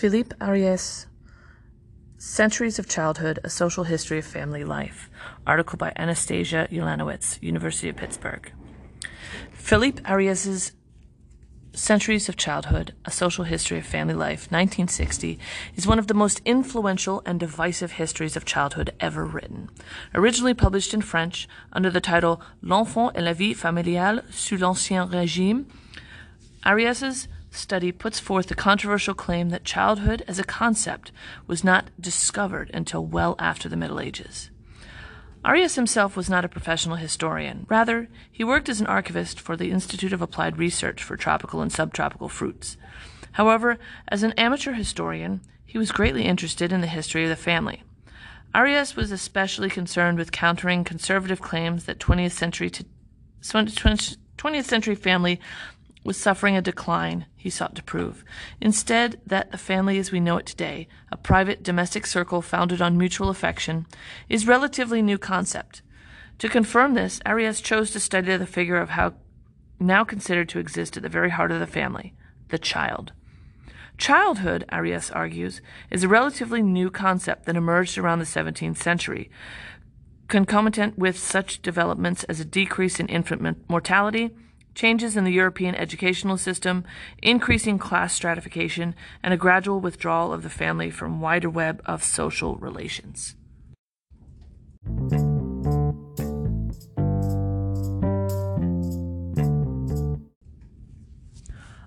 Philippe Ariès, Centuries of Childhood, A Social History of Family Life. Article by Anastasia Ulanowicz, University of Pittsburgh. Philippe Ariès's Centuries of Childhood, A Social History of Family Life, 1960, is one of the most influential and divisive histories of childhood ever written. Originally published in French under the title L'enfant et la vie familiale sous l'Ancien Régime, Ariès's study puts forth the controversial claim that childhood as a concept was not discovered until well after the Middle Ages. Ariès himself was not a professional historian. Rather, he worked as an archivist for the Institute of Applied Research for Tropical and Subtropical Fruits. However, as an amateur historian, he was greatly interested in the history of the family. Ariès was especially concerned with countering conservative claims that 20th century, to, 20th century family was suffering a decline, he sought to prove. Instead, that the family as we know it today, a private domestic circle founded on mutual affection, is relatively new concept. To confirm this, Ariès chose to study the figure of how now considered to exist at the very heart of the family, the child. Childhood, Ariès argues, is a relatively new concept that emerged around the 17th century, concomitant with such developments as a decrease in infant mortality, changes in the European educational system, increasing class stratification, and a gradual withdrawal of the family from wider web of social relations.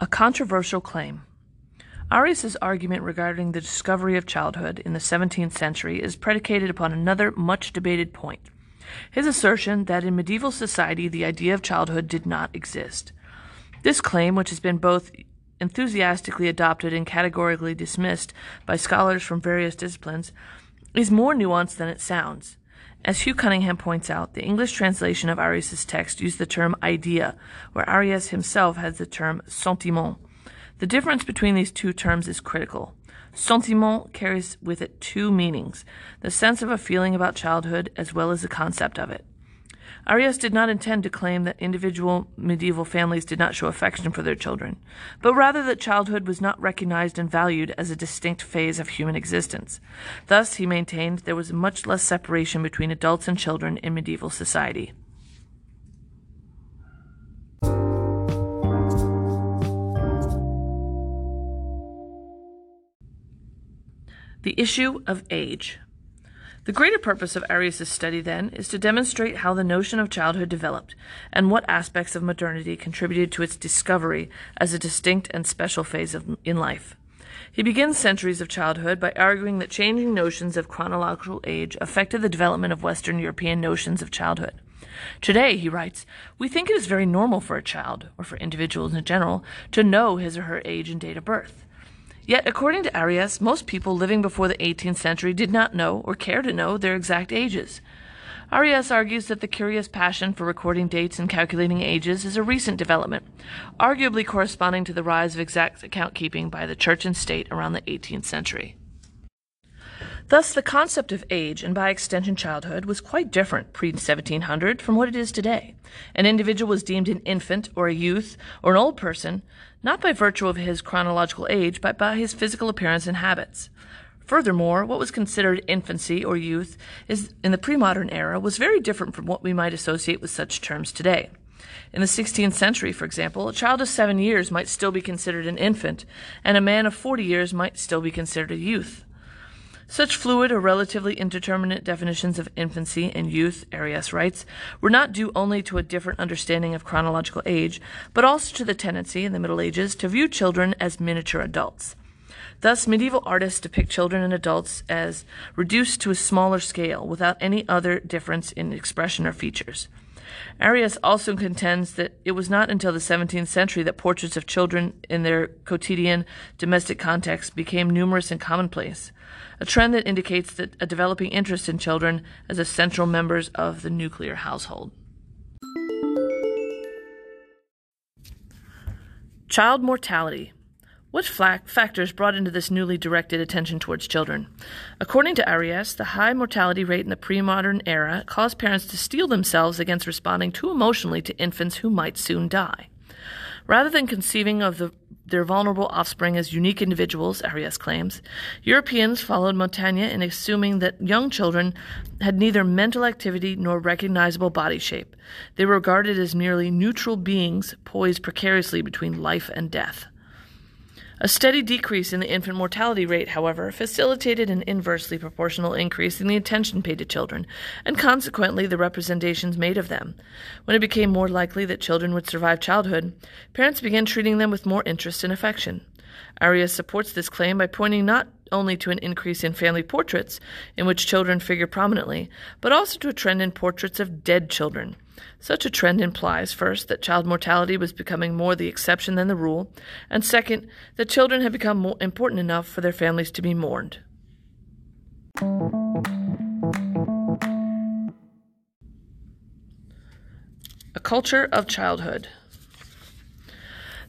A controversial claim. Ariès's argument regarding the discovery of childhood in the 17th century is predicated upon another much debated point his assertion that in medieval society the idea of childhood did not exist. This claim, which has been both enthusiastically adopted and categorically dismissed by scholars from various disciplines, is more nuanced than it sounds. As Hugh Cunningham points out, the English translation of Ariès's text used the term idea, where Ariès himself has the term sentiment. The difference between these two terms is critical. Sentiment carries with it two meanings the sense of a feeling about childhood as well as the concept of it. Ariès did not intend to claim that individual medieval families did not show affection for their children, but rather that childhood was not recognized and valued as a distinct phase of human existence. Thus, he maintained there was much less separation between adults and children in medieval society. The issue of age. The greater purpose of Ariès's study, then, is to demonstrate how the notion of childhood developed, and what aspects of modernity contributed to its discovery as a distinct and special phase of, in life. He begins Centuries of Childhood by arguing that changing notions of chronological age affected the development of Western European notions of childhood. Today, he writes, we think it is very normal for a child, or for individuals in general, to know his or her age and date of birth. Yet, according to Ariès, most people living before the 18th century did not know or care to know their exact ages. Ariès argues that the curious passion for recording dates and calculating ages is a recent development, arguably corresponding to the rise of exact account keeping by the church and state around the 18th century. Thus, the concept of age, and by extension childhood, was quite different pre 1700 from what it is today. An individual was deemed an infant, or a youth, or an old person, not by virtue of his chronological age, but by his physical appearance and habits. Furthermore, what was considered infancy or youth is, in the pre-modern era was very different from what we might associate with such terms today. In the 16th century, for example, a child of seven years might still be considered an infant, and a man of 40 years might still be considered a youth. Such fluid or relatively indeterminate definitions of infancy and youth, Ariès writes, were not due only to a different understanding of chronological age, but also to the tendency in the Middle Ages to view children as miniature adults. Thus, medieval artists depict children and adults as reduced to a smaller scale without any other difference in expression or features. Ariès also contends that it was not until the 17th century that portraits of children in their quotidian domestic context became numerous and commonplace a trend that indicates that a developing interest in children as essential members of the nuclear household. Child mortality. What factors brought into this newly directed attention towards children? According to Ariès, the high mortality rate in the pre modern era caused parents to steel themselves against responding too emotionally to infants who might soon die. Rather than conceiving of the their vulnerable offspring as unique individuals, Ariès claims. Europeans followed Montaigne in assuming that young children had neither mental activity nor recognizable body shape. They were regarded as merely neutral beings poised precariously between life and death. A steady decrease in the infant mortality rate, however, facilitated an inversely proportional increase in the attention paid to children, and consequently the representations made of them. When it became more likely that children would survive childhood, parents began treating them with more interest and affection. Ariès supports this claim by pointing not only to an increase in family portraits, in which children figure prominently, but also to a trend in portraits of dead children. Such a trend implies, first, that child mortality was becoming more the exception than the rule, and second, that children had become important enough for their families to be mourned. A culture of childhood.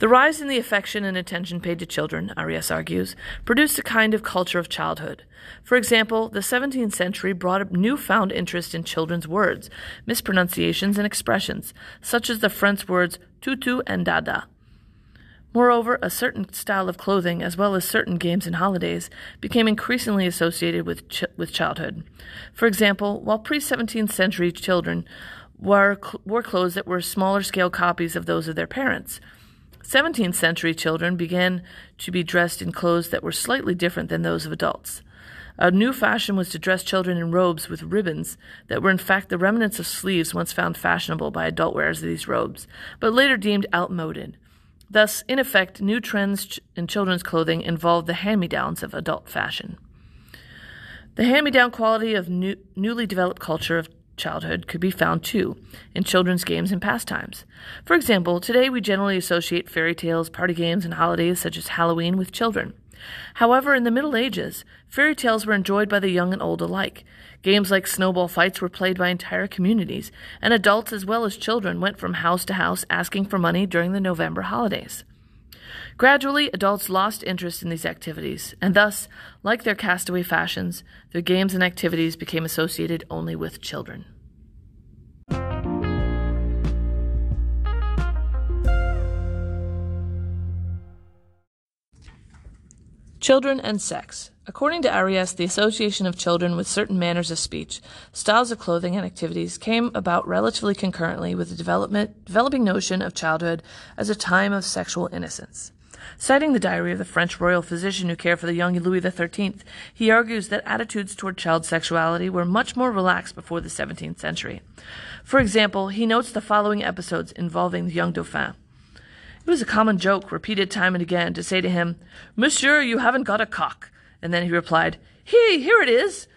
The rise in the affection and attention paid to children, Ariès argues, produced a kind of culture of childhood. For example, the 17th century brought a newfound interest in children's words, mispronunciations, and expressions, such as the French words tutu and dada. Moreover, a certain style of clothing, as well as certain games and holidays, became increasingly associated with, ch- with childhood. For example, while pre 17th century children wore, cl- wore clothes that were smaller scale copies of those of their parents, 17th century children began to be dressed in clothes that were slightly different than those of adults. A new fashion was to dress children in robes with ribbons that were in fact the remnants of sleeves once found fashionable by adult wearers of these robes, but later deemed outmoded. Thus, in effect, new trends in children's clothing involved the hand me downs of adult fashion. The hand me down quality of new, newly developed culture of childhood could be found too in children's games and pastimes. For example, today we generally associate fairy tales, party games, and holidays such as Halloween with children. However, in the Middle Ages, fairy tales were enjoyed by the young and old alike. Games like snowball fights were played by entire communities, and adults as well as children went from house to house asking for money during the November holidays. Gradually, adults lost interest in these activities, and thus, like their castaway fashions, their games and activities became associated only with children. Children and sex. According to Ariès, the association of children with certain manners of speech, styles of clothing, and activities came about relatively concurrently with the development, developing notion of childhood as a time of sexual innocence. Citing the diary of the French royal physician who cared for the young Louis XIII, he argues that attitudes toward child sexuality were much more relaxed before the 17th century. For example, he notes the following episodes involving the young Dauphin. It was a common joke, repeated time and again, to say to him, Monsieur, you haven't got a cock. And then he replied, He, here it is,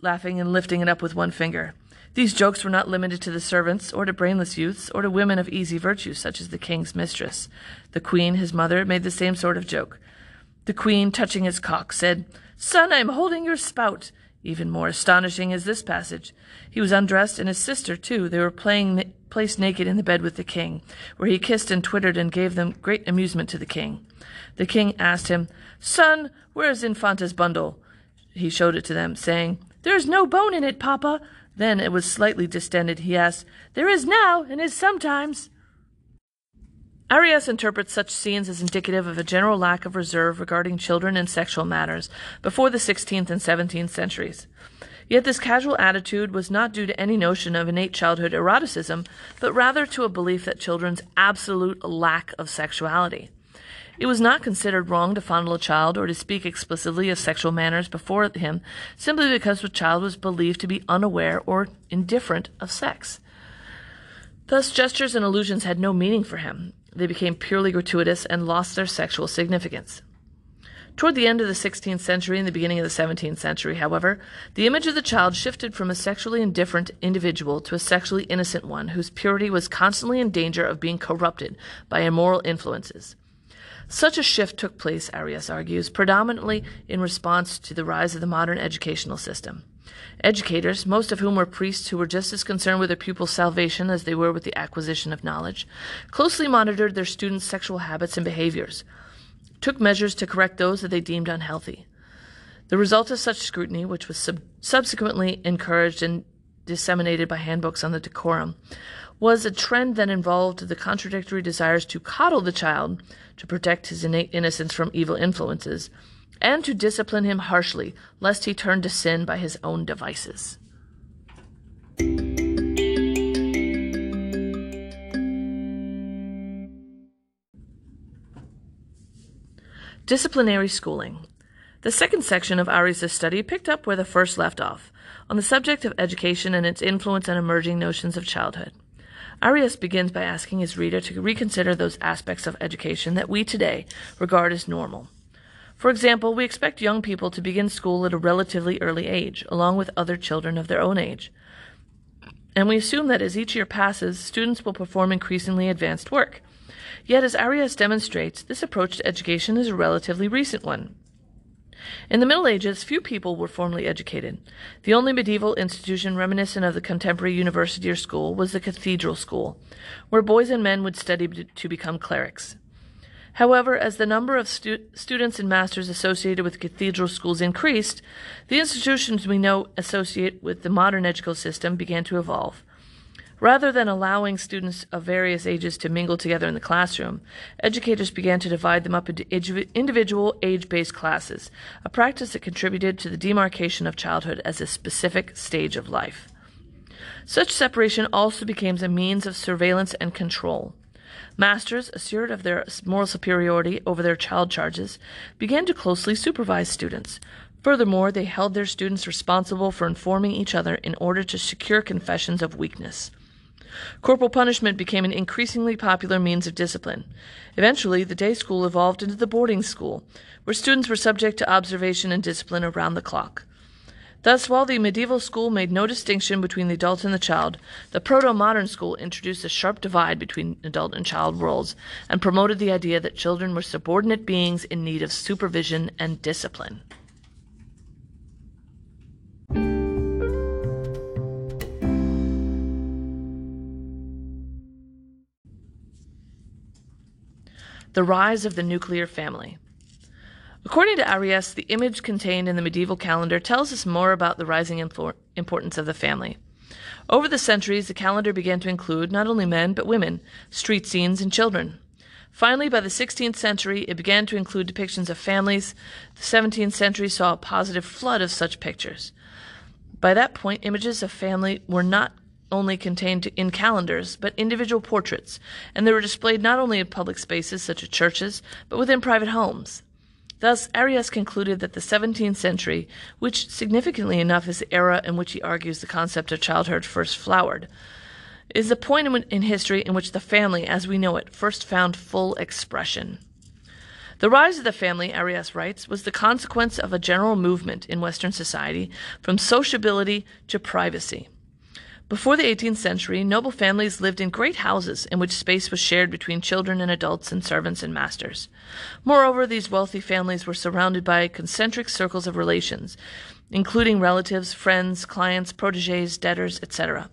laughing and lifting it up with one finger. These jokes were not limited to the servants, or to brainless youths, or to women of easy virtue, such as the king's mistress. The queen, his mother, made the same sort of joke. The queen, touching his cock, said, Son, I am holding your spout. Even more astonishing is this passage. He was undressed, and his sister, too. They were playing placed naked in the bed with the king, where he kissed and twittered and gave them great amusement to the king. The king asked him, Son, where is Infanta's bundle? He showed it to them, saying, There is no bone in it, papa. Then it was slightly distended. He asked, There is now, and is sometimes. Ariès interprets such scenes as indicative of a general lack of reserve regarding children and sexual matters before the 16th and 17th centuries. Yet this casual attitude was not due to any notion of innate childhood eroticism, but rather to a belief that children's absolute lack of sexuality. It was not considered wrong to fondle a child or to speak explicitly of sexual manners before him simply because the child was believed to be unaware or indifferent of sex. Thus, gestures and allusions had no meaning for him. They became purely gratuitous and lost their sexual significance. Toward the end of the 16th century and the beginning of the 17th century, however, the image of the child shifted from a sexually indifferent individual to a sexually innocent one whose purity was constantly in danger of being corrupted by immoral influences. Such a shift took place, Ariès argues, predominantly in response to the rise of the modern educational system. Educators, most of whom were priests who were just as concerned with their pupils' salvation as they were with the acquisition of knowledge, closely monitored their students' sexual habits and behaviors, took measures to correct those that they deemed unhealthy. The result of such scrutiny, which was sub- subsequently encouraged and disseminated by handbooks on the decorum, was a trend that involved the contradictory desires to coddle the child to protect his innate innocence from evil influences, and to discipline him harshly lest he turn to sin by his own devices. Disciplinary schooling. The second section of Ariès' study picked up where the first left off, on the subject of education and its influence on emerging notions of childhood. Ariès begins by asking his reader to reconsider those aspects of education that we today regard as normal. For example, we expect young people to begin school at a relatively early age, along with other children of their own age. And we assume that as each year passes, students will perform increasingly advanced work. Yet, as Ariès demonstrates, this approach to education is a relatively recent one. In the Middle Ages, few people were formally educated. The only medieval institution reminiscent of the contemporary university or school was the cathedral school, where boys and men would study to become clerics. However, as the number of stu- students and masters associated with cathedral schools increased, the institutions we know associate with the modern educational system began to evolve. Rather than allowing students of various ages to mingle together in the classroom, educators began to divide them up into individual age based classes, a practice that contributed to the demarcation of childhood as a specific stage of life. Such separation also became a means of surveillance and control. Masters, assured of their moral superiority over their child charges, began to closely supervise students. Furthermore, they held their students responsible for informing each other in order to secure confessions of weakness. Corporal punishment became an increasingly popular means of discipline. Eventually, the day school evolved into the boarding school, where students were subject to observation and discipline around the clock. Thus, while the medieval school made no distinction between the adult and the child, the proto modern school introduced a sharp divide between adult and child worlds and promoted the idea that children were subordinate beings in need of supervision and discipline. The Rise of the Nuclear Family. According to Ariès, the image contained in the medieval calendar tells us more about the rising importance of the family. Over the centuries, the calendar began to include not only men, but women, street scenes, and children. Finally, by the 16th century, it began to include depictions of families. The 17th century saw a positive flood of such pictures. By that point, images of family were not only contained in calendars, but individual portraits, and they were displayed not only in public spaces such as churches, but within private homes. Thus, Ariès concluded that the 17th century, which significantly enough is the era in which he argues the concept of childhood first flowered, is the point in history in which the family, as we know it, first found full expression. The rise of the family, Ariès writes, was the consequence of a general movement in Western society from sociability to privacy. Before the 18th century, noble families lived in great houses in which space was shared between children and adults and servants and masters. Moreover, these wealthy families were surrounded by concentric circles of relations, including relatives, friends, clients, proteges, debtors, etc.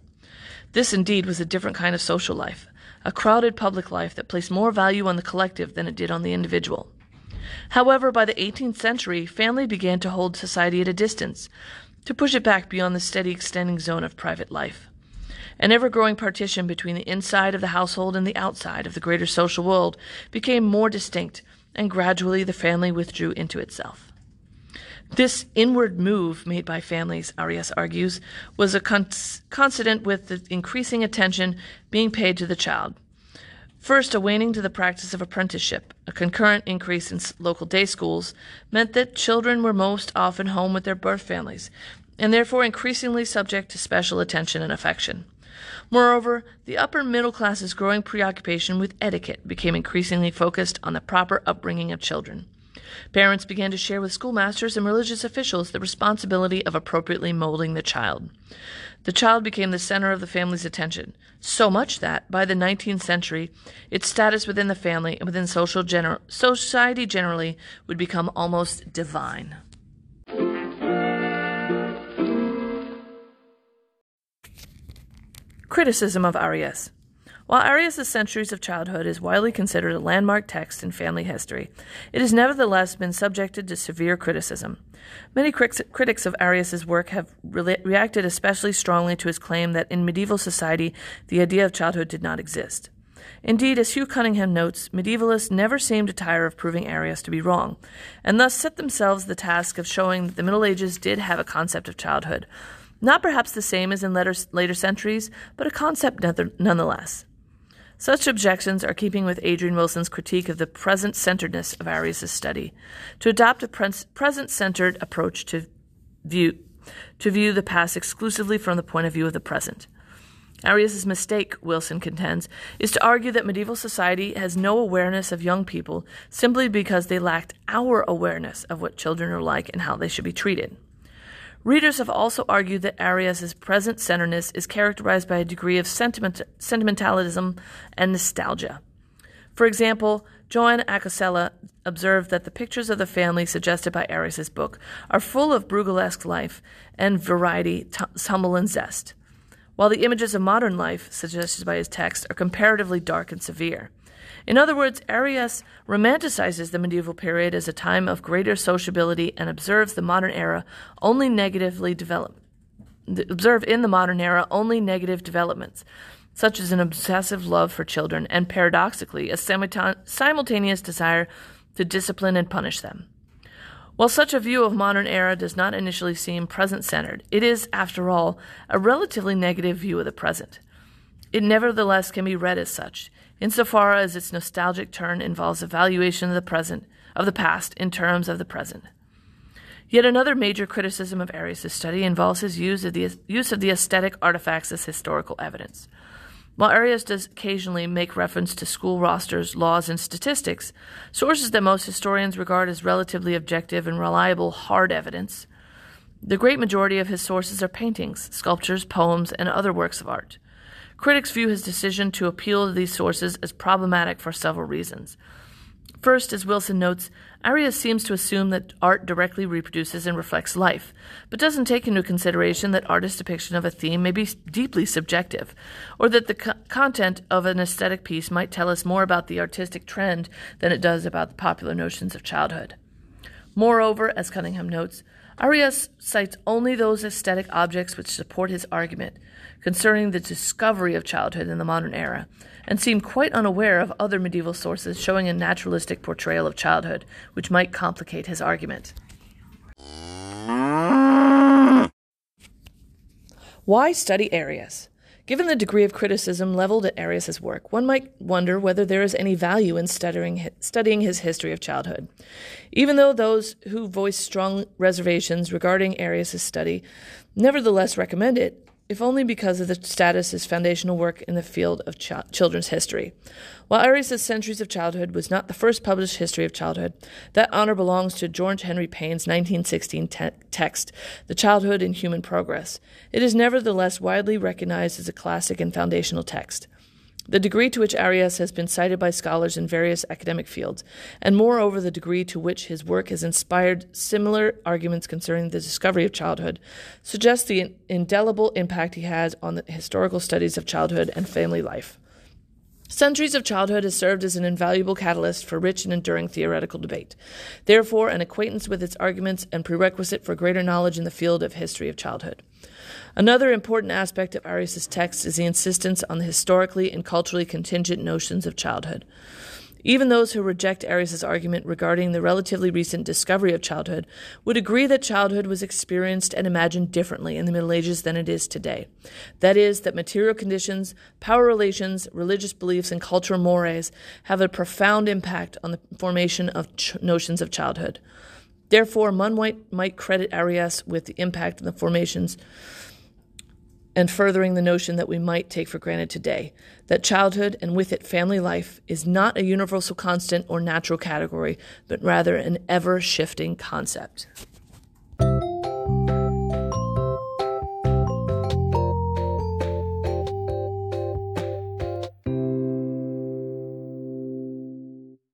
This indeed was a different kind of social life, a crowded public life that placed more value on the collective than it did on the individual. However, by the 18th century, family began to hold society at a distance, to push it back beyond the steady extending zone of private life. An ever growing partition between the inside of the household and the outside of the greater social world became more distinct, and gradually the family withdrew into itself. This inward move made by families, Ariès argues, was a coincident with the increasing attention being paid to the child. First, a waning to the practice of apprenticeship, a concurrent increase in local day schools, meant that children were most often home with their birth families, and therefore increasingly subject to special attention and affection. Moreover, the upper middle class's growing preoccupation with etiquette became increasingly focused on the proper upbringing of children. Parents began to share with schoolmasters and religious officials the responsibility of appropriately molding the child. The child became the center of the family's attention, so much that, by the 19th century, its status within the family and within social gener- society generally would become almost divine. Criticism of Ariès. While Ariès' Centuries of Childhood is widely considered a landmark text in family history, it has nevertheless been subjected to severe criticism. Many critics of Ariès' work have re- reacted especially strongly to his claim that in medieval society the idea of childhood did not exist. Indeed, as Hugh Cunningham notes, medievalists never seemed to tire of proving Ariès to be wrong, and thus set themselves the task of showing that the Middle Ages did have a concept of childhood, not perhaps the same as in later, later centuries, but a concept nonetheless. Such objections are keeping with Adrian Wilson's critique of the present centeredness of Ariès' study, to adopt a present centered approach to view, to view the past exclusively from the point of view of the present. Ariès's mistake, Wilson contends, is to argue that medieval society has no awareness of young people simply because they lacked our awareness of what children are like and how they should be treated. Readers have also argued that Ariès's present centeredness is characterized by a degree of sentiment, sentimentalism and nostalgia. For example, Joanne Acocella observed that the pictures of the family suggested by Ariès's book are full of Brueghelesque life and variety, tumble, and zest while the images of modern life suggested by his text are comparatively dark and severe. In other words, Ariès romanticizes the medieval period as a time of greater sociability and observes the modern era only negatively develop observe in the modern era only negative developments, such as an obsessive love for children and paradoxically a simultaneous desire to discipline and punish them. While such a view of modern era does not initially seem present centered, it is, after all, a relatively negative view of the present. It nevertheless can be read as such, insofar as its nostalgic turn involves a valuation of the present of the past in terms of the present. Yet another major criticism of Ariès' study involves his use of the use of the aesthetic artifacts as historical evidence. While Ariès does occasionally make reference to school rosters, laws, and statistics, sources that most historians regard as relatively objective and reliable hard evidence, the great majority of his sources are paintings, sculptures, poems, and other works of art. Critics view his decision to appeal to these sources as problematic for several reasons. First, as Wilson notes, Ariès seems to assume that art directly reproduces and reflects life, but doesn't take into consideration that artist's depiction of a theme may be deeply subjective, or that the co- content of an aesthetic piece might tell us more about the artistic trend than it does about the popular notions of childhood. Moreover, as Cunningham notes, Ariès cites only those aesthetic objects which support his argument concerning the discovery of childhood in the modern era, and seemed quite unaware of other medieval sources showing a naturalistic portrayal of childhood, which might complicate his argument. Why study Ariès? Given the degree of criticism leveled at Ariès's work, one might wonder whether there is any value in studying, his history of childhood. Even though those who voice strong reservations regarding Ariès's study nevertheless recommend it, if only because of the status as foundational work in the field of ch- children's history. While Ariès' Centuries of Childhood was not the first published history of childhood, that honor belongs to George Henry Payne's 1916 te- text, The Childhood in Human Progress. It is nevertheless widely recognized as a classic and foundational text the degree to which Ariès has been cited by scholars in various academic fields, and moreover the degree to which his work has inspired similar arguments concerning the discovery of childhood, suggests the indelible impact he has on the historical studies of childhood and family life. Centuries of Childhood has served as an invaluable catalyst for rich and enduring theoretical debate. Therefore, an acquaintance with its arguments and prerequisite for greater knowledge in the field of history of childhood. Another important aspect of Ariès' text is the insistence on the historically and culturally contingent notions of childhood. Even those who reject Ariès' argument regarding the relatively recent discovery of childhood would agree that childhood was experienced and imagined differently in the Middle Ages than it is today. That is, that material conditions, power relations, religious beliefs, and cultural mores have a profound impact on the formation of ch- notions of childhood. Therefore, one might, might credit Ariès with the impact on the formations and furthering the notion that we might take for granted today that childhood and with it family life is not a universal constant or natural category, but rather an ever shifting concept.